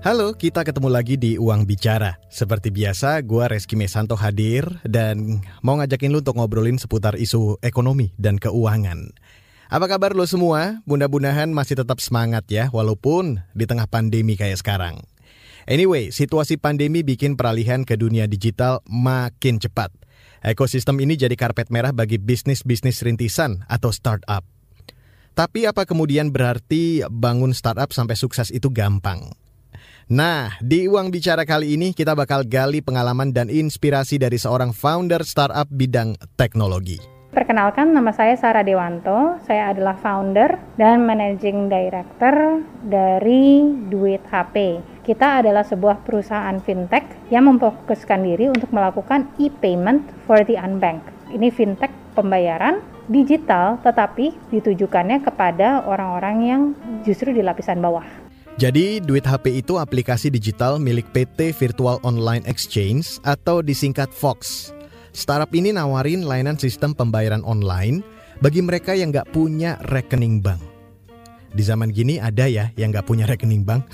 Halo, kita ketemu lagi di Uang Bicara. Seperti biasa, gue Reski Mesanto hadir dan mau ngajakin lu untuk ngobrolin seputar isu ekonomi dan keuangan. Apa kabar lo semua? Mudah-mudahan masih tetap semangat ya, walaupun di tengah pandemi kayak sekarang. Anyway, situasi pandemi bikin peralihan ke dunia digital makin cepat. Ekosistem ini jadi karpet merah bagi bisnis-bisnis rintisan atau startup. Tapi apa kemudian berarti bangun startup sampai sukses itu gampang? Nah, di Uang Bicara kali ini kita bakal gali pengalaman dan inspirasi dari seorang founder startup bidang teknologi. Perkenalkan, nama saya Sarah Dewanto. Saya adalah founder dan managing director dari Duit HP. Kita adalah sebuah perusahaan fintech yang memfokuskan diri untuk melakukan e-payment for the unbanked. Ini fintech pembayaran digital tetapi ditujukannya kepada orang-orang yang justru di lapisan bawah. Jadi, Duit HP itu aplikasi digital milik PT Virtual Online Exchange atau disingkat Fox. Startup ini nawarin layanan sistem pembayaran online bagi mereka yang nggak punya rekening bank. Di zaman gini ada ya yang nggak punya rekening bank?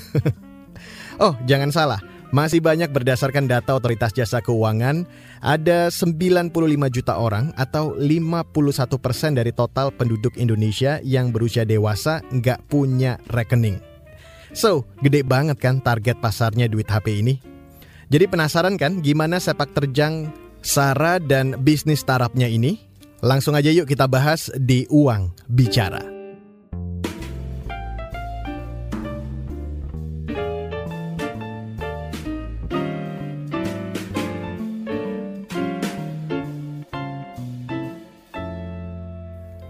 oh, jangan salah. Masih banyak berdasarkan data Otoritas Jasa Keuangan, ada 95 juta orang atau 51 persen dari total penduduk Indonesia yang berusia dewasa nggak punya rekening. So, gede banget kan target pasarnya duit HP ini? Jadi penasaran kan gimana sepak terjang Sarah dan bisnis startupnya ini? Langsung aja yuk kita bahas di Uang Bicara.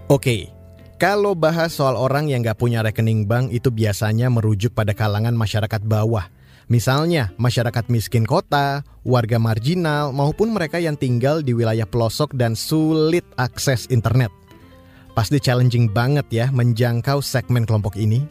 Oke, kalau bahas soal orang yang gak punya rekening bank itu biasanya merujuk pada kalangan masyarakat bawah. Misalnya masyarakat miskin kota, warga marginal, maupun mereka yang tinggal di wilayah pelosok dan sulit akses internet. Pasti challenging banget ya menjangkau segmen kelompok ini.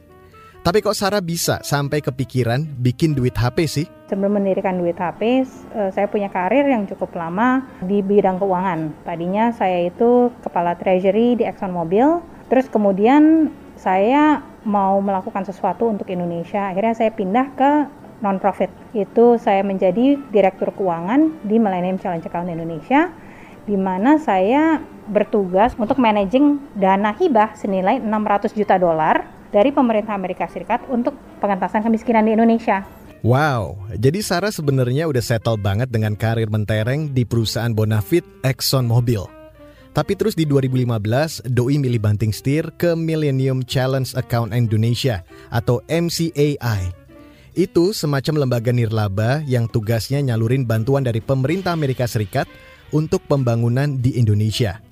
Tapi kok Sarah bisa sampai kepikiran bikin duit HP sih? Sebelum mendirikan duit HP, eh, saya punya karir yang cukup lama di bidang keuangan. Tadinya saya itu kepala treasury di ExxonMobil, Terus kemudian saya mau melakukan sesuatu untuk Indonesia. Akhirnya saya pindah ke non-profit. Itu saya menjadi direktur keuangan di Millennium Challenge Account Indonesia di mana saya bertugas untuk managing dana hibah senilai 600 juta dolar dari pemerintah Amerika Serikat untuk pengentasan kemiskinan di Indonesia. Wow, jadi Sarah sebenarnya udah settle banget dengan karir mentereng di perusahaan Bonafit Exxon Mobil. Tapi terus di 2015, Doi milih banting setir ke Millennium Challenge Account Indonesia atau MCAI. Itu semacam lembaga nirlaba yang tugasnya nyalurin bantuan dari pemerintah Amerika Serikat untuk pembangunan di Indonesia.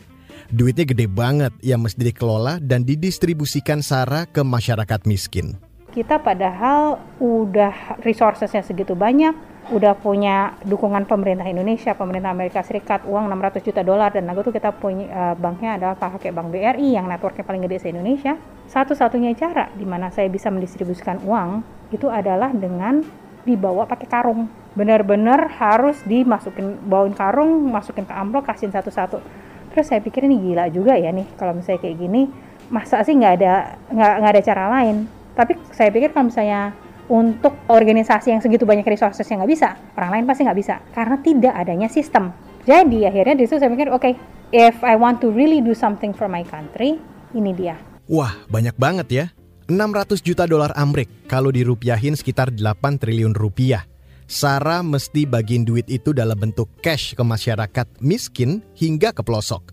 Duitnya gede banget yang mesti dikelola dan didistribusikan SARA ke masyarakat miskin. Kita padahal udah resourcesnya segitu banyak, udah punya dukungan pemerintah Indonesia, pemerintah Amerika Serikat, uang 600 juta dolar dan lagu itu kita punya uh, banknya adalah pakai bank BRI yang networknya paling gede se Indonesia. Satu-satunya cara di mana saya bisa mendistribusikan uang itu adalah dengan dibawa pakai karung. Benar-benar harus dimasukin bawain karung, masukin ke amplop, kasihin satu-satu. Terus saya pikir ini gila juga ya nih kalau misalnya kayak gini, masa sih nggak ada nggak ada cara lain. Tapi saya pikir kalau misalnya untuk organisasi yang segitu banyak resources yang nggak bisa, orang lain pasti nggak bisa karena tidak adanya sistem. Jadi akhirnya di situ saya mikir, oke, okay, if I want to really do something for my country, ini dia. Wah, banyak banget ya. 600 juta dolar Amrik kalau dirupiahin sekitar 8 triliun rupiah. Sarah mesti bagiin duit itu dalam bentuk cash ke masyarakat miskin hingga ke pelosok.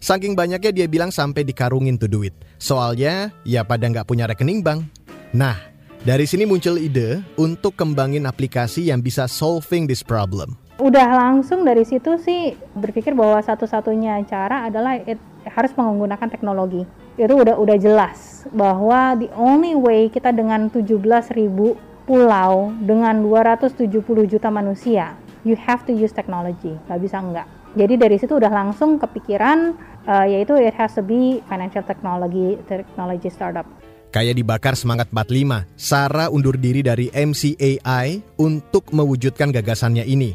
Saking banyaknya dia bilang sampai dikarungin tuh duit. Soalnya ya pada nggak punya rekening bank. Nah, dari sini muncul ide untuk kembangin aplikasi yang bisa solving this problem. Udah langsung dari situ sih berpikir bahwa satu-satunya cara adalah it, harus menggunakan teknologi. Itu udah udah jelas bahwa the only way kita dengan 17.000 pulau dengan 270 juta manusia, you have to use technology, nggak bisa enggak. Jadi dari situ udah langsung kepikiran uh, yaitu it has to be financial technology technology startup. Kayak dibakar semangat 45, Sarah undur diri dari MCAI untuk mewujudkan gagasannya ini.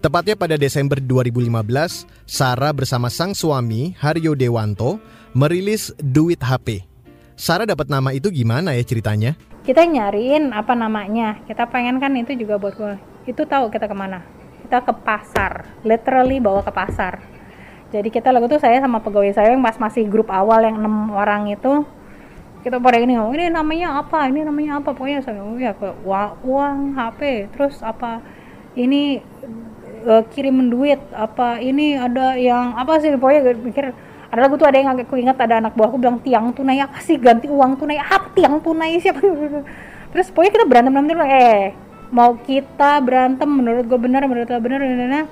Tepatnya pada Desember 2015, Sarah bersama sang suami, Haryo Dewanto, merilis Duit HP. Sarah dapat nama itu gimana ya ceritanya? kita nyariin apa namanya kita pengen kan itu juga buat gue itu tahu kita ke mana kita ke pasar literally bawa ke pasar jadi kita lagu tuh saya sama pegawai saya yang masih grup awal yang enam orang itu kita pada ini ngomong ini namanya apa? Ini namanya apa? Pokoknya saya ngomong ya uang HP terus apa ini uh, kirimin duit apa ini ada yang apa sih? Pokoknya mikir ada lagu tuh ada yang aku ingat ada anak buahku bilang tiang tunai apa sih? Ganti uang tunai apa? Tiang tunai siapa? Terus pokoknya kita berantem berantem eh mau kita berantem menurut gue benar menurut gue benar benar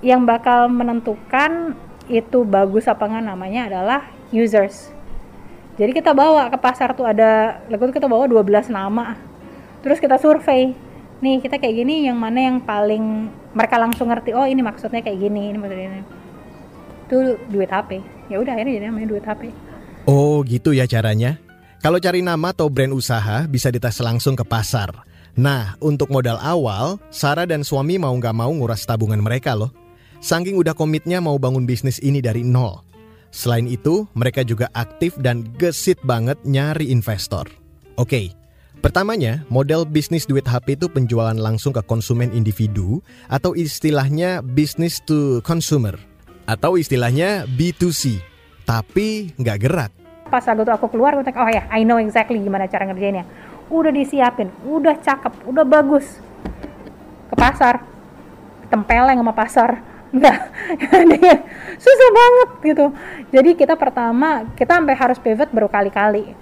yang bakal menentukan itu bagus apa enggak namanya adalah users jadi kita bawa ke pasar tuh ada lagu kita bawa 12 nama. Terus kita survei. Nih kita kayak gini yang mana yang paling mereka langsung ngerti oh ini maksudnya kayak gini ini maksudnya ini. Itu duit HP ya udah akhirnya jadi namanya duit HP oh gitu ya caranya. Kalau cari nama atau brand usaha bisa dites langsung ke pasar. Nah untuk modal awal Sarah dan suami mau nggak mau nguras tabungan mereka loh. Saking udah komitnya mau bangun bisnis ini dari nol Selain itu, mereka juga aktif dan gesit banget nyari investor. Oke, Pertamanya, model bisnis duit HP itu penjualan langsung ke konsumen individu atau istilahnya business to consumer atau istilahnya B2C, tapi nggak gerak. Pas aku tuh aku keluar, aku oh ya, I know exactly gimana cara ngerjainnya. Udah disiapin, udah cakep, udah bagus. Ke pasar, tempeleng sama pasar. Enggak, susah banget gitu. Jadi kita pertama, kita sampai harus pivot berkali-kali.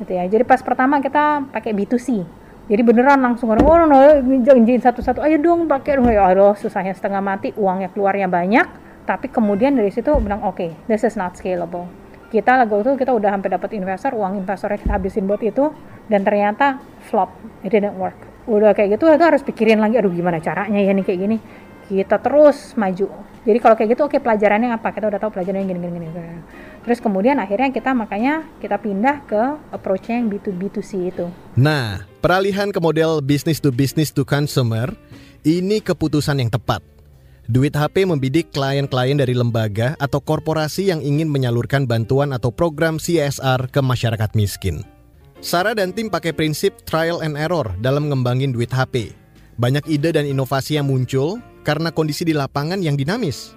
Gitu ya. Jadi pas pertama kita pakai B2C, jadi beneran langsung orang oh no, janjiin satu-satu. Ayo dong pakai ya Allah susahnya setengah mati uangnya keluarnya banyak. Tapi kemudian dari situ bilang oke okay, this is not scalable. Kita lagu itu kita udah hampir dapat investor uang investornya kita habisin buat itu dan ternyata flop. It didn't work. Udah kayak gitu itu harus pikirin lagi aduh gimana caranya ya nih kayak gini kita terus maju. Jadi kalau kayak gitu oke okay, pelajarannya apa? Kita udah tahu pelajarannya gini gini gini terus kemudian akhirnya kita makanya kita pindah ke approach-nya yang B2B2C itu. Nah peralihan ke model business to business to consumer ini keputusan yang tepat. Duit HP membidik klien-klien dari lembaga atau korporasi yang ingin menyalurkan bantuan atau program CSR ke masyarakat miskin. Sarah dan tim pakai prinsip trial and error dalam ngembangin duit HP. Banyak ide dan inovasi yang muncul karena kondisi di lapangan yang dinamis.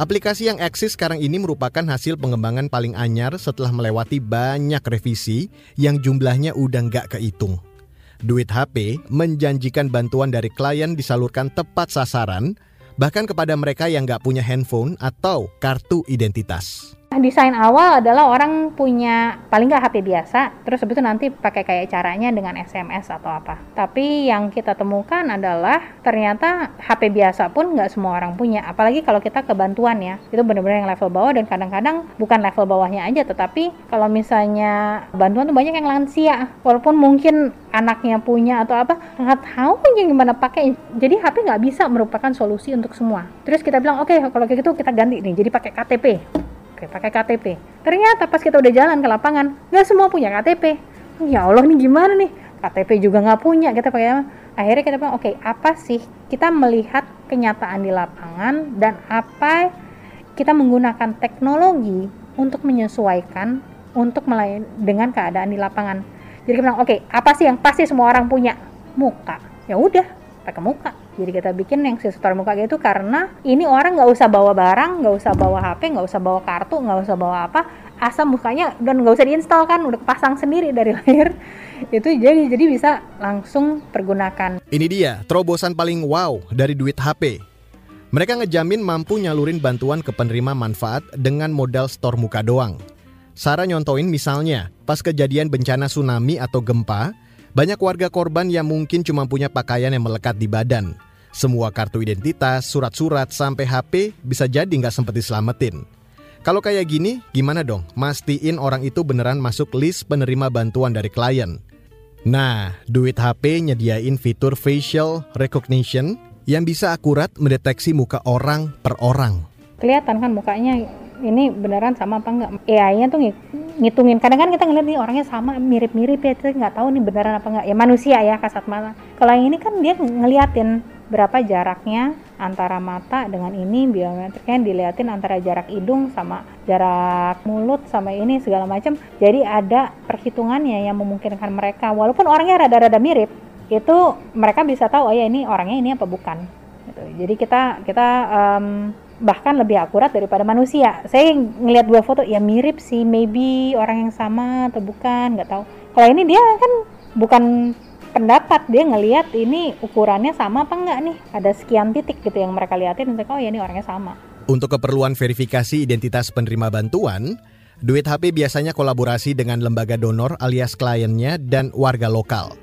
Aplikasi yang eksis sekarang ini merupakan hasil pengembangan paling anyar setelah melewati banyak revisi yang jumlahnya udah nggak kehitung. Duit HP menjanjikan bantuan dari klien disalurkan tepat sasaran bahkan kepada mereka yang nggak punya handphone atau kartu identitas. Desain awal adalah orang punya paling nggak HP biasa, terus habis itu nanti pakai kayak caranya dengan SMS atau apa. Tapi yang kita temukan adalah ternyata HP biasa pun nggak semua orang punya. Apalagi kalau kita ke bantuan ya, itu benar-benar yang level bawah dan kadang-kadang bukan level bawahnya aja, tetapi kalau misalnya bantuan tuh banyak yang lansia, walaupun mungkin anaknya punya atau apa, nggak tahu gimana pakai. Jadi HP nggak bisa merupakan solusi untuk semua. Terus kita bilang oke okay, kalau kayak gitu kita ganti nih, jadi pakai KTP Oke, pakai KTP. Ternyata pas kita udah jalan ke lapangan, nggak semua punya KTP. Ya Allah, nih gimana nih? KTP juga nggak punya. Kita pakai akhirnya kita bilang, oke, apa sih kita melihat kenyataan di lapangan dan apa kita menggunakan teknologi untuk menyesuaikan untuk melayani dengan keadaan di lapangan. Jadi kita bilang, oke, apa sih yang pasti semua orang punya? Muka. Ya udah, pakai muka jadi kita bikin yang setor muka gitu karena ini orang nggak usah bawa barang nggak usah bawa HP nggak usah bawa kartu nggak usah bawa apa asam mukanya dan nggak usah diinstal kan udah pasang sendiri dari lahir. Itu jadi jadi bisa langsung pergunakan. Ini dia terobosan paling wow dari duit HP mereka ngejamin mampu nyalurin bantuan ke penerima manfaat dengan modal store muka doang. Sarah nyontoin misalnya, pas kejadian bencana tsunami atau gempa, banyak warga korban yang mungkin cuma punya pakaian yang melekat di badan. Semua kartu identitas, surat-surat, sampai HP bisa jadi nggak sempat diselamatin. Kalau kayak gini, gimana dong? Mastiin orang itu beneran masuk list penerima bantuan dari klien. Nah, duit HP nyediain fitur facial recognition yang bisa akurat mendeteksi muka orang per orang. Kelihatan kan mukanya ini beneran sama apa enggak? AI-nya tuh ngitungin. Kadang kan kita ngeliat nih orangnya sama mirip-mirip ya kita nggak tahu nih beneran apa enggak. Ya manusia ya kasat mata kalau yang ini kan dia ngeliatin berapa jaraknya antara mata dengan ini biometriknya dilihatin antara jarak hidung sama jarak mulut sama ini segala macam. Jadi ada perhitungannya yang memungkinkan mereka. Walaupun orangnya rada-rada mirip itu mereka bisa tahu oh ya ini orangnya ini apa bukan? Gitu. jadi kita kita um, bahkan lebih akurat daripada manusia. Saya ngelihat dua foto ya mirip sih maybe orang yang sama atau bukan nggak tahu. Kalau ini dia kan bukan pendapat dia ngelihat ini ukurannya sama apa enggak nih? Ada sekian titik gitu yang mereka liatin untuk oh ya ini orangnya sama. Untuk keperluan verifikasi identitas penerima bantuan Duit HP biasanya kolaborasi dengan lembaga donor alias kliennya dan warga lokal.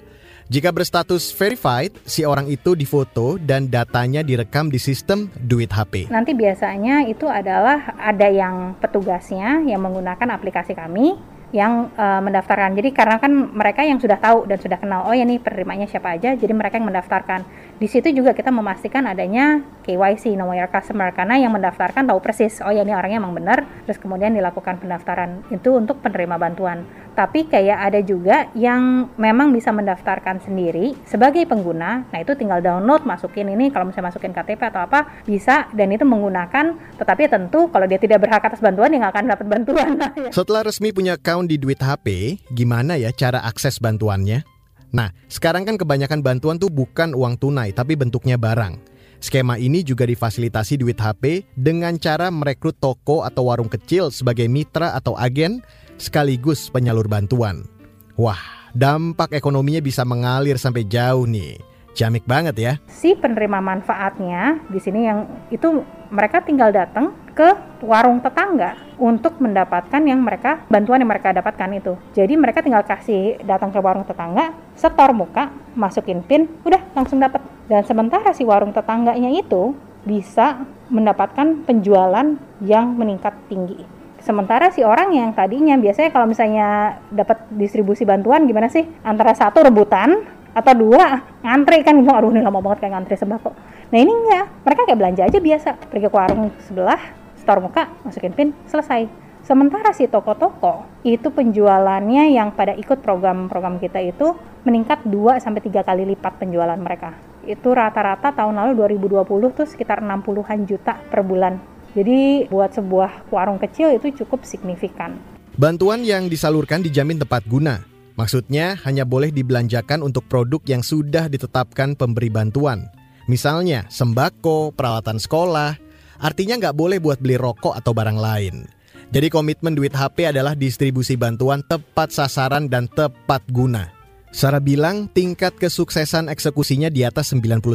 Jika berstatus verified, si orang itu difoto dan datanya direkam di sistem Duit HP. Nanti biasanya itu adalah ada yang petugasnya yang menggunakan aplikasi kami yang uh, mendaftarkan. Jadi karena kan mereka yang sudah tahu dan sudah kenal, oh ya nih penerimanya siapa aja, jadi mereka yang mendaftarkan. Di situ juga kita memastikan adanya KYC, know your customer, karena yang mendaftarkan tahu persis, oh ya ini orangnya emang benar, terus kemudian dilakukan pendaftaran. Itu untuk penerima bantuan. Tapi kayak ada juga yang memang bisa mendaftarkan sendiri sebagai pengguna, nah itu tinggal download, masukin ini, kalau misalnya masukin KTP atau apa, bisa, dan itu menggunakan, tetapi tentu kalau dia tidak berhak atas bantuan, dia nggak akan dapat bantuan. Setelah resmi punya account di Duit HP, gimana ya cara akses bantuannya? Nah, sekarang kan kebanyakan bantuan tuh bukan uang tunai tapi bentuknya barang. Skema ini juga difasilitasi Duit HP dengan cara merekrut toko atau warung kecil sebagai mitra atau agen sekaligus penyalur bantuan. Wah, dampak ekonominya bisa mengalir sampai jauh nih. Jamik banget ya. Si penerima manfaatnya di sini yang itu mereka tinggal datang ke warung tetangga untuk mendapatkan yang mereka bantuan yang mereka dapatkan itu. Jadi mereka tinggal kasih datang ke warung tetangga, setor muka, masukin pin, udah langsung dapat. Dan sementara si warung tetangganya itu bisa mendapatkan penjualan yang meningkat tinggi. Sementara si orang yang tadinya biasanya kalau misalnya dapat distribusi bantuan gimana sih? Antara satu rebutan atau dua ngantri kan gitu aduh ini lama banget kayak ngantri sembako nah ini enggak. Mereka kayak belanja aja biasa. Pergi ke warung sebelah store muka masukin pin selesai. Sementara si toko-toko itu penjualannya yang pada ikut program-program kita itu meningkat 2 sampai tiga kali lipat penjualan mereka. Itu rata-rata tahun lalu 2020 tuh sekitar 60-an juta per bulan. Jadi buat sebuah warung kecil itu cukup signifikan. Bantuan yang disalurkan dijamin tepat guna, Maksudnya hanya boleh dibelanjakan untuk produk yang sudah ditetapkan pemberi bantuan. Misalnya sembako, peralatan sekolah, artinya nggak boleh buat beli rokok atau barang lain. Jadi komitmen duit HP adalah distribusi bantuan tepat sasaran dan tepat guna. Sarah bilang tingkat kesuksesan eksekusinya di atas 99%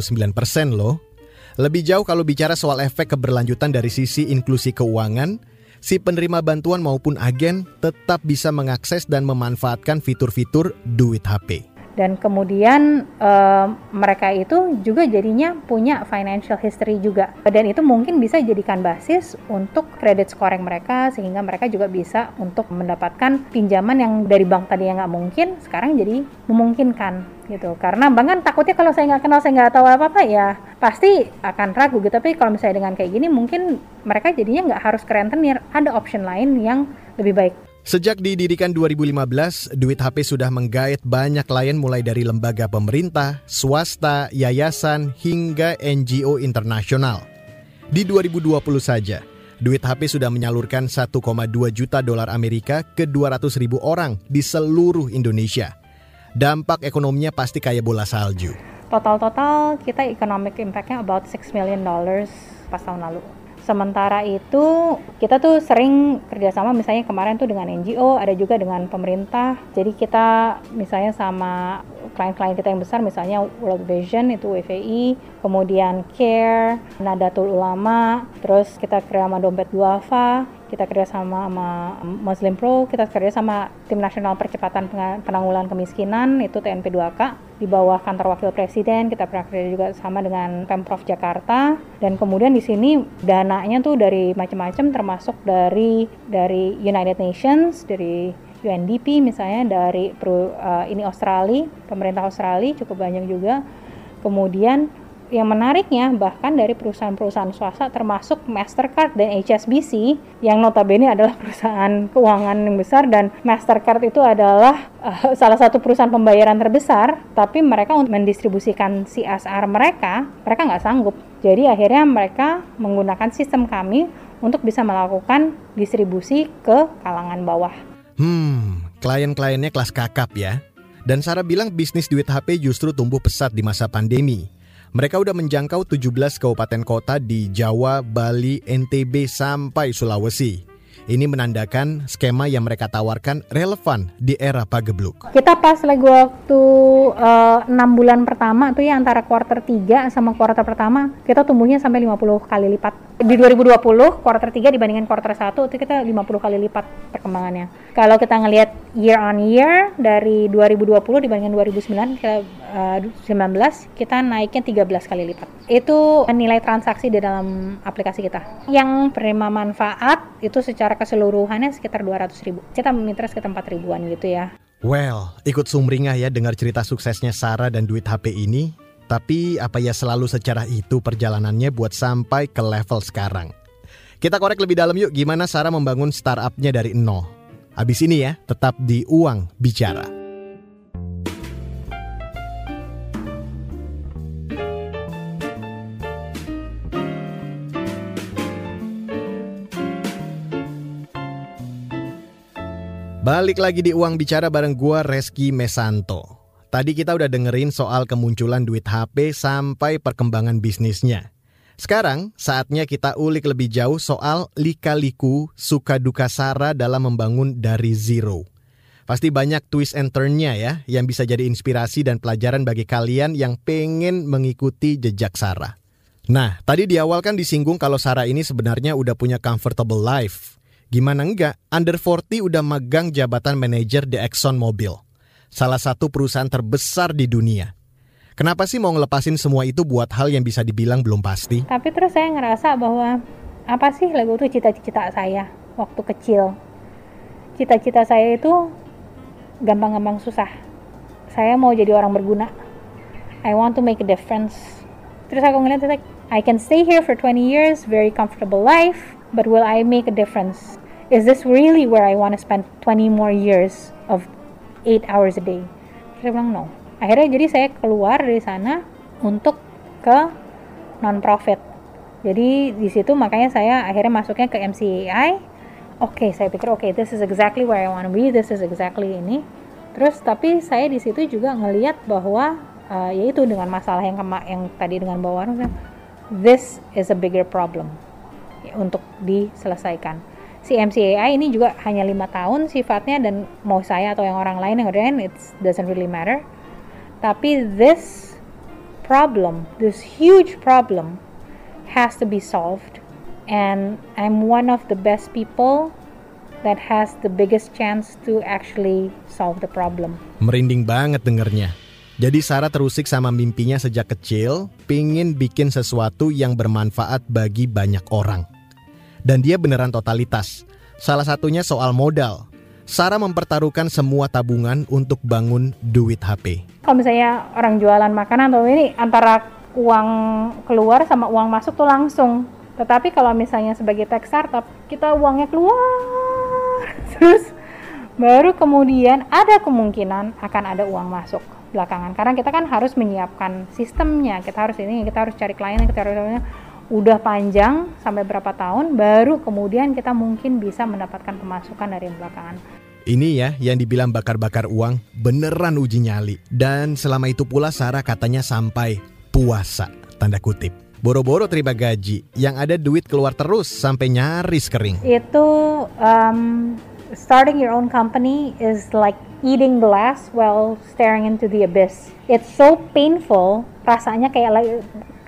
loh. Lebih jauh kalau bicara soal efek keberlanjutan dari sisi inklusi keuangan, si penerima bantuan maupun agen tetap bisa mengakses dan memanfaatkan fitur-fitur duit HP dan kemudian uh, mereka itu juga jadinya punya financial history juga. Dan itu mungkin bisa jadikan basis untuk kredit scoring mereka sehingga mereka juga bisa untuk mendapatkan pinjaman yang dari bank tadi yang nggak mungkin sekarang jadi memungkinkan gitu. Karena bank kan takutnya kalau saya nggak kenal saya nggak tahu apa apa ya pasti akan ragu gitu. Tapi kalau misalnya dengan kayak gini mungkin mereka jadinya nggak harus ke rentenir ada option lain yang lebih baik Sejak didirikan 2015, Duit HP sudah menggait banyak klien mulai dari lembaga pemerintah, swasta, yayasan, hingga NGO internasional. Di 2020 saja, Duit HP sudah menyalurkan 1,2 juta dolar Amerika ke 200 ribu orang di seluruh Indonesia. Dampak ekonominya pasti kayak bola salju. Total-total kita economic impact-nya about 6 million dollars pas tahun lalu. Sementara itu kita tuh sering kerjasama misalnya kemarin tuh dengan NGO, ada juga dengan pemerintah. Jadi kita misalnya sama klien-klien kita yang besar misalnya World Vision itu WVI, kemudian CARE, Nadatul Ulama, terus kita kerja sama Dompet Duafa, kita kerja sama sama Muslim Pro, kita kerja sama Tim Nasional Percepatan Penanggulangan Kemiskinan itu TNP 2K di bawah kantor wakil presiden, kita pernah kerja juga sama dengan Pemprov Jakarta dan kemudian di sini dananya tuh dari macam-macam termasuk dari dari United Nations, dari UNDP misalnya dari uh, ini Australia, pemerintah Australia cukup banyak juga. Kemudian yang menariknya bahkan dari perusahaan-perusahaan swasta termasuk Mastercard dan HSBC yang notabene adalah perusahaan keuangan yang besar dan Mastercard itu adalah uh, salah satu perusahaan pembayaran terbesar tapi mereka untuk mendistribusikan CSR mereka mereka nggak sanggup jadi akhirnya mereka menggunakan sistem kami untuk bisa melakukan distribusi ke kalangan bawah. Hmm, klien-kliennya kelas kakap ya. Dan Sarah bilang bisnis duit HP justru tumbuh pesat di masa pandemi. Mereka udah menjangkau 17 kabupaten kota di Jawa, Bali, NTB, sampai Sulawesi. Ini menandakan skema yang mereka tawarkan relevan di era pagebluk. Kita pas lagi waktu uh, eh, 6 bulan pertama tuh ya antara kuarter 3 sama kuarter pertama kita tumbuhnya sampai 50 kali lipat di 2020 quarter 3 dibandingkan quarter 1 itu kita 50 kali lipat perkembangannya. Kalau kita ngelihat year on year dari 2020 dibandingkan 2009 kita uh, 19 kita naiknya 13 kali lipat. Itu nilai transaksi di dalam aplikasi kita. Yang penerima manfaat itu secara keseluruhannya sekitar 200 ribu. Kita mitra sekitar 4 ribuan gitu ya. Well, ikut sumringah ya dengar cerita suksesnya Sarah dan duit HP ini. Tapi apa ya selalu secara itu perjalanannya buat sampai ke level sekarang? Kita korek lebih dalam yuk gimana Sarah membangun startupnya dari nol. Habis ini ya, tetap di Uang Bicara. Balik lagi di Uang Bicara bareng gua Reski Mesanto. Tadi kita udah dengerin soal kemunculan duit HP sampai perkembangan bisnisnya. Sekarang saatnya kita ulik lebih jauh soal lika-liku suka duka Sarah dalam membangun dari zero. Pasti banyak twist and turn-nya ya yang bisa jadi inspirasi dan pelajaran bagi kalian yang pengen mengikuti jejak Sarah. Nah, tadi di awal kan disinggung kalau Sarah ini sebenarnya udah punya comfortable life. Gimana enggak? Under 40 udah megang jabatan manajer di Exxon Mobil salah satu perusahaan terbesar di dunia. Kenapa sih mau ngelepasin semua itu buat hal yang bisa dibilang belum pasti? Tapi terus saya ngerasa bahwa apa sih lagu itu cita-cita saya waktu kecil. Cita-cita saya itu gampang-gampang susah. Saya mau jadi orang berguna. I want to make a difference. Terus aku ngeliat I can stay here for 20 years, very comfortable life, but will I make a difference? Is this really where I want to spend 20 more years of 8 hours a day? Saya bilang no. Akhirnya jadi saya keluar dari sana untuk ke non profit jadi di situ makanya saya akhirnya masuknya ke MCAI oke okay, saya pikir oke okay, this is exactly where I want to be this is exactly ini. Terus tapi saya di situ juga ngelihat bahwa uh, yaitu dengan masalah yang kema yang tadi dengan bawaan this is a bigger problem. Ya, untuk diselesaikan si MCAI ini juga hanya lima tahun sifatnya dan mau saya atau yang orang lain yang udah it doesn't really matter tapi this problem this huge problem has to be solved and I'm one of the best people that has the biggest chance to actually solve the problem. Merinding banget dengernya. Jadi Sarah terusik sama mimpinya sejak kecil, pingin bikin sesuatu yang bermanfaat bagi banyak orang dan dia beneran totalitas. Salah satunya soal modal. Sarah mempertaruhkan semua tabungan untuk bangun duit HP. Kalau misalnya orang jualan makanan atau ini antara uang keluar sama uang masuk tuh langsung. Tetapi kalau misalnya sebagai tech startup, kita uangnya keluar terus baru kemudian ada kemungkinan akan ada uang masuk belakangan. Karena kita kan harus menyiapkan sistemnya, kita harus ini, kita harus cari klien, kita harus udah panjang sampai berapa tahun baru kemudian kita mungkin bisa mendapatkan pemasukan dari belakangan. Ini ya yang dibilang bakar-bakar uang beneran uji nyali dan selama itu pula Sarah katanya sampai puasa tanda kutip. Boro-boro terima gaji yang ada duit keluar terus sampai nyaris kering. Itu um, starting your own company is like eating glass while staring into the abyss. It's so painful, rasanya kayak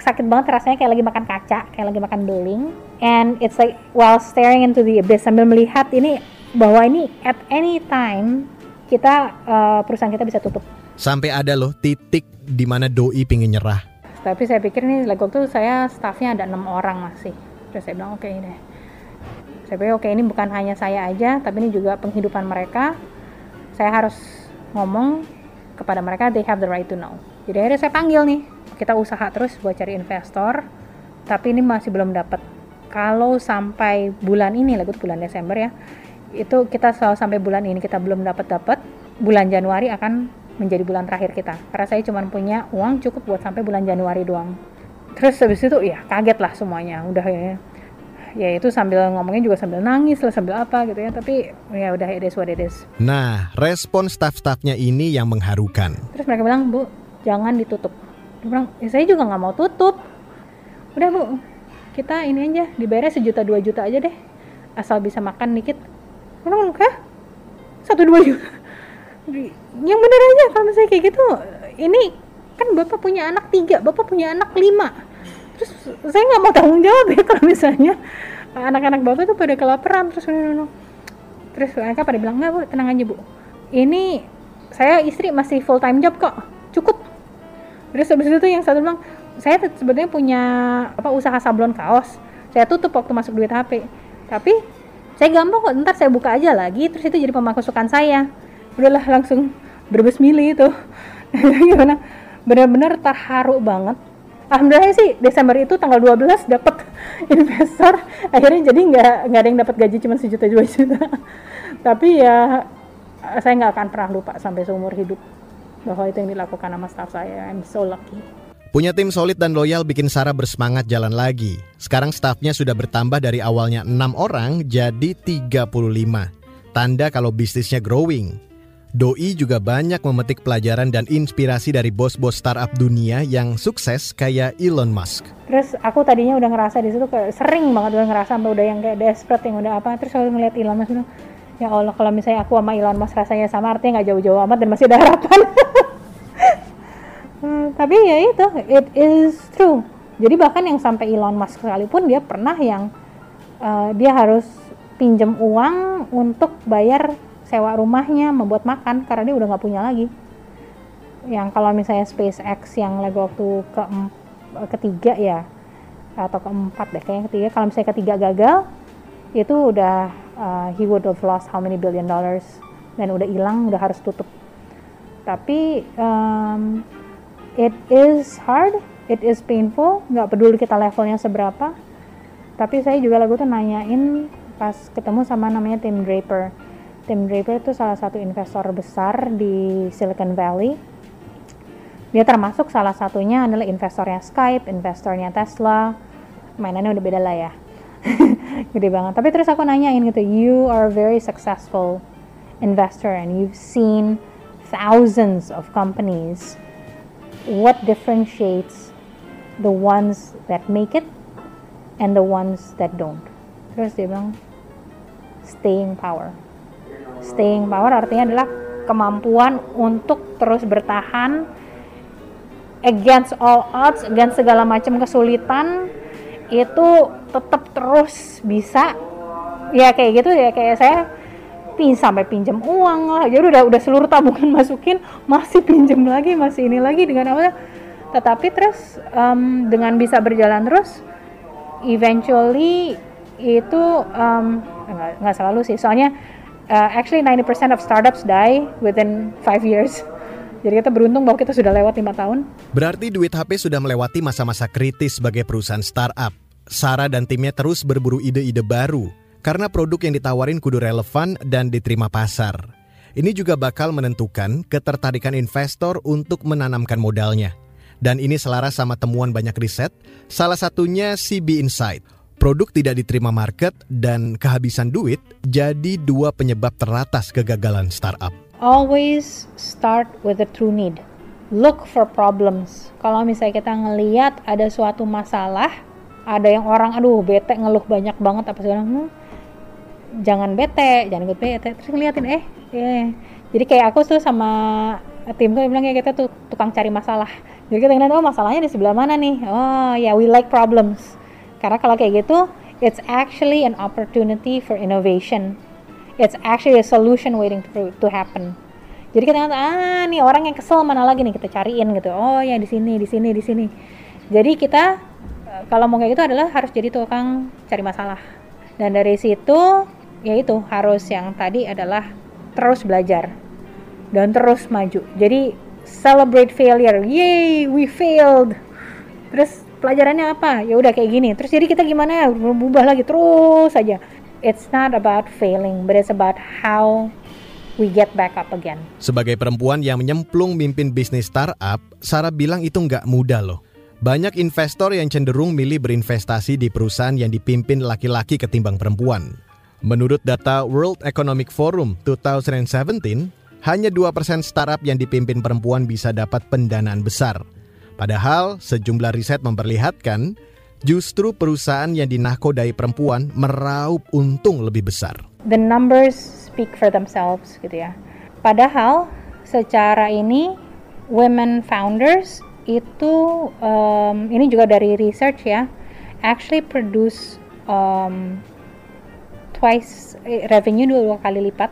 sakit banget rasanya kayak lagi makan kaca, kayak lagi makan beling. And it's like while staring into the abyss sambil melihat ini bahwa ini at any time kita uh, perusahaan kita bisa tutup. Sampai ada loh titik di mana doi pingin nyerah. Tapi saya pikir nih like waktu itu saya staffnya ada enam orang masih. Terus saya bilang oke okay, deh. Saya pikir oke okay, ini bukan hanya saya aja, tapi ini juga penghidupan mereka. Saya harus ngomong kepada mereka they have the right to know. Jadi akhirnya saya panggil nih kita usaha terus buat cari investor tapi ini masih belum dapat kalau sampai bulan ini lah bulan Desember ya itu kita selalu sampai bulan ini kita belum dapat dapat bulan Januari akan menjadi bulan terakhir kita. Karena saya cuma punya uang cukup buat sampai bulan Januari doang. Terus habis itu ya kaget lah semuanya. Udah ya ya. Itu sambil ngomongnya juga sambil nangis lah sambil apa gitu ya. Tapi ya udah it is what it is. Nah respon staff-staffnya ini yang mengharukan. Terus mereka bilang bu jangan ditutup dia bilang ya saya juga nggak mau tutup. Udah bu kita ini aja dibayar sejuta dua juta aja deh asal bisa makan dikit. Bilang kah satu dua juta? Yang bener aja kalau misalnya kayak gitu ini kan bapak punya anak tiga bapak punya anak lima. Terus saya nggak mau tanggung jawab ya kalau misalnya anak-anak bapak tuh pada kelaparan terus terus mereka pada bilang nggak bu tenang aja bu. Ini saya istri masih full time job kok cukup terus habis itu yang satu bilang saya sebetulnya punya apa usaha sablon kaos. Saya tutup waktu masuk duit HP tapi saya gampang kok ntar saya buka aja lagi. Terus itu jadi pemasukan saya. Udahlah langsung berbes milih itu. Gimana? Benar-benar terharu banget. Alhamdulillah sih Desember itu tanggal 12 dapat investor. Akhirnya jadi nggak nggak ada yang dapat gaji cuma sejuta dua juta. Tapi ya saya nggak akan pernah lupa sampai seumur hidup bahwa itu yang dilakukan sama staff saya I'm so lucky Punya tim solid dan loyal bikin Sarah bersemangat jalan lagi. Sekarang stafnya sudah bertambah dari awalnya 6 orang jadi 35. Tanda kalau bisnisnya growing. Doi juga banyak memetik pelajaran dan inspirasi dari bos-bos startup dunia yang sukses kayak Elon Musk. Terus aku tadinya udah ngerasa di situ sering banget udah ngerasa sampai udah yang kayak desperate yang udah apa. Terus aku ngeliat Elon Musk bilang, ya Allah kalau misalnya aku sama Elon Musk rasanya sama artinya nggak jauh-jauh amat dan masih ada harapan. hmm, tapi ya itu, it is true. Jadi bahkan yang sampai Elon Musk sekalipun dia pernah yang uh, dia harus pinjam uang untuk bayar sewa rumahnya, membuat makan karena dia udah nggak punya lagi. Yang kalau misalnya SpaceX yang lagi waktu ke ketiga ya atau keempat deh kayaknya ketiga kalau misalnya ketiga gagal itu udah uh, he would have lost how many billion dollars dan udah hilang udah harus tutup tapi um, it is hard it is painful nggak peduli kita levelnya seberapa tapi saya juga lagu tuh nanyain pas ketemu sama namanya Tim Draper Tim Draper itu salah satu investor besar di Silicon Valley. Dia termasuk salah satunya adalah investornya Skype, investornya Tesla. Mainannya udah beda lah ya. Gede banget. Tapi terus aku nanyain gitu, you are very successful investor and you've seen thousands of companies. What differentiates the ones that make it and the ones that don't? Terus dia bilang, staying power staying power artinya adalah kemampuan untuk terus bertahan against all odds, against segala macam kesulitan itu tetap terus bisa. Ya kayak gitu ya kayak saya pin sampai pinjam uang lah. Jadi udah udah seluruh tabungan masukin masih pinjam lagi masih ini lagi dengan apa. Tetapi terus um, dengan bisa berjalan terus eventually itu um, nggak selalu sih. Soalnya uh, actually 90% of startups die within 5 years. Jadi kita beruntung bahwa kita sudah lewat lima tahun. Berarti Duit HP sudah melewati masa-masa kritis sebagai perusahaan startup. Sarah dan timnya terus berburu ide-ide baru karena produk yang ditawarin kudu relevan dan diterima pasar. Ini juga bakal menentukan ketertarikan investor untuk menanamkan modalnya. Dan ini selaras sama temuan banyak riset, salah satunya CB Insight Produk tidak diterima market dan kehabisan duit jadi dua penyebab teratas kegagalan startup. Always start with the true need. Look for problems. Kalau misalnya kita ngeliat ada suatu masalah, ada yang orang aduh bete ngeluh banyak banget apa segala hmm, jangan bete, jangan ikut bete. Terus ngeliatin eh, yeah. jadi kayak aku tuh sama tim tuh bilang ya kita tuh tukang cari masalah. Jadi kita ngeliat oh masalahnya di sebelah mana nih? Oh ya yeah, we like problems karena kalau kayak gitu, it's actually an opportunity for innovation. It's actually a solution waiting to, to happen. Jadi kita ngata, ah nih orang yang kesel mana lagi nih kita cariin gitu. Oh ya di sini, di sini, di sini. Jadi kita eh, kalau mau kayak gitu adalah harus jadi tukang cari masalah. Dan dari situ ya itu harus yang tadi adalah terus belajar dan terus maju. Jadi celebrate failure. Yay, we failed terus pelajarannya apa ya udah kayak gini terus jadi kita gimana berubah lagi terus saja it's not about failing but it's about how we get back up again. Sebagai perempuan yang menyemplung mimpin bisnis startup, Sarah bilang itu nggak mudah loh. Banyak investor yang cenderung milih berinvestasi di perusahaan yang dipimpin laki-laki ketimbang perempuan. Menurut data World Economic Forum 2017, hanya 2% startup yang dipimpin perempuan bisa dapat pendanaan besar. Padahal sejumlah riset memperlihatkan justru perusahaan yang dinakodai perempuan meraup untung lebih besar. The numbers speak for themselves gitu ya. Padahal secara ini women founders itu um, ini juga dari research ya actually produce um, twice eh, revenue dua kali lipat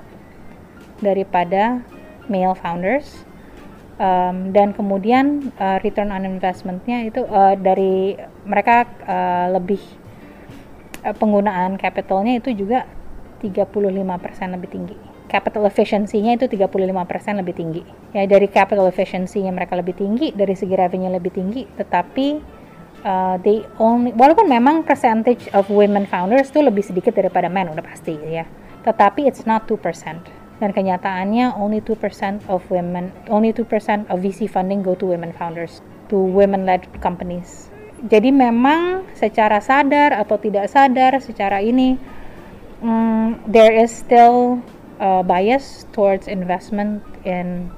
daripada male founders um, dan kemudian uh, return on investmentnya itu uh, dari mereka uh, lebih uh, penggunaan capitalnya itu juga 35% lebih tinggi capital efficiency-nya itu 35% lebih tinggi. Ya dari capital efficiency-nya mereka lebih tinggi, dari segi revenue lebih tinggi, tetapi uh, they only walaupun memang percentage of women founders itu lebih sedikit daripada men udah pasti ya. Tetapi it's not 2%. Dan kenyataannya only 2% of women only 2% of VC funding go to women founders, to women led companies. Jadi memang secara sadar atau tidak sadar secara ini um, there is still uh, bias towards investment in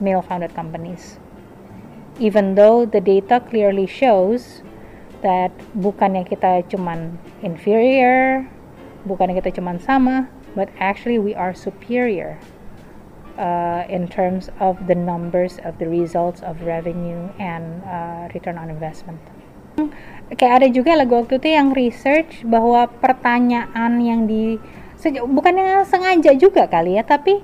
male founded companies. Even though the data clearly shows that bukannya kita cuman inferior, bukannya kita cuman sama, but actually we are superior uh, in terms of the numbers of the results of revenue and uh, return on investment. Kayak ada juga lagu waktu itu yang research bahwa pertanyaan yang di bukannya sengaja juga kali ya tapi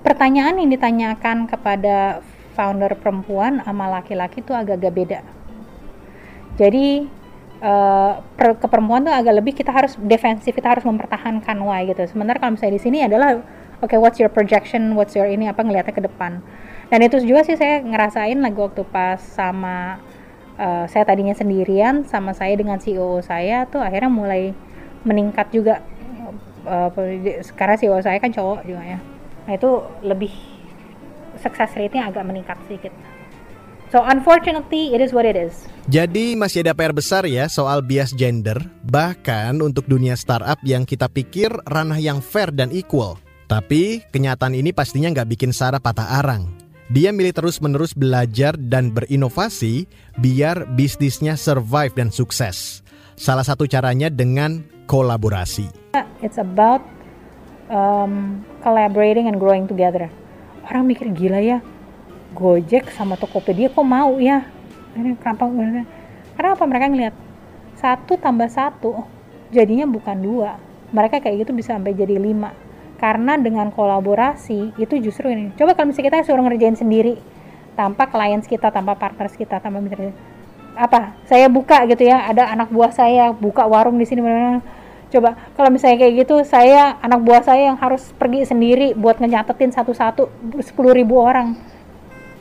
pertanyaan yang ditanyakan kepada founder perempuan sama laki-laki itu agak-agak beda jadi uh, per, ke perempuan tuh agak lebih kita harus defensif kita harus mempertahankan why gitu. Sementara kalau misalnya di sini adalah oke okay, what's your projection what's your ini apa ngelihatnya ke depan. Dan itu juga sih saya ngerasain lagi waktu pas sama uh, saya tadinya sendirian sama saya dengan CEO saya tuh akhirnya mulai meningkat juga. Uh, sekarang sih saya kan cowok juga ya. Nah itu lebih success rate-nya agak meningkat sedikit So unfortunately it is what it is. Jadi masih ada PR besar ya soal bias gender, bahkan untuk dunia startup yang kita pikir ranah yang fair dan equal. Tapi kenyataan ini pastinya nggak bikin Sarah patah arang. Dia milih terus-menerus belajar dan berinovasi biar bisnisnya survive dan sukses. Salah satu caranya dengan kolaborasi. It's about um, collaborating and growing together. Orang mikir gila ya, Gojek sama Tokopedia kok mau ya? Ini kenapa? Karena apa mereka ngelihat satu tambah satu jadinya bukan dua. Mereka kayak gitu bisa sampai jadi lima. Karena dengan kolaborasi itu justru ini. Coba kalau misalnya kita suruh ngerjain sendiri tanpa clients kita, tanpa partners kita, tanpa misalnya apa saya buka gitu ya ada anak buah saya buka warung di sini mana coba kalau misalnya kayak gitu saya anak buah saya yang harus pergi sendiri buat ngenyatetin satu-satu sepuluh ribu orang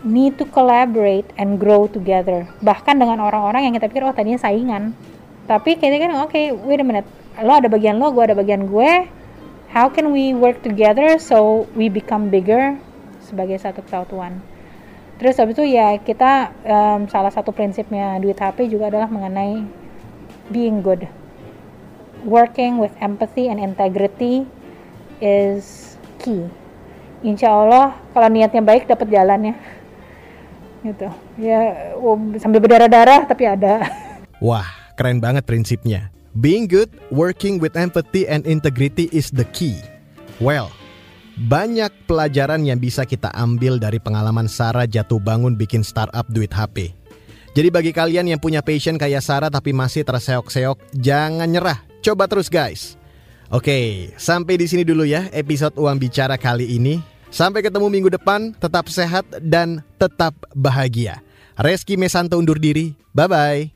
need to collaborate and grow together bahkan dengan orang-orang yang kita pikir oh tadinya saingan tapi kayaknya kan oke okay, wait a minute lo ada bagian lo gue ada bagian gue how can we work together so we become bigger sebagai satu kesatuan Terus habis itu ya kita um, salah satu prinsipnya duit HP juga adalah mengenai being good. Working with empathy and integrity is key. Insya Allah kalau niatnya baik dapat jalannya. Gitu. Ya sambil berdarah-darah tapi ada. Wah, keren banget prinsipnya. Being good, working with empathy and integrity is the key. Well, banyak pelajaran yang bisa kita ambil dari pengalaman Sarah jatuh bangun bikin startup duit HP. Jadi bagi kalian yang punya passion kayak Sarah tapi masih terseok-seok, jangan nyerah. Coba terus guys. Oke, sampai di sini dulu ya episode Uang Bicara kali ini. Sampai ketemu minggu depan, tetap sehat dan tetap bahagia. Reski Mesanto undur diri. Bye-bye.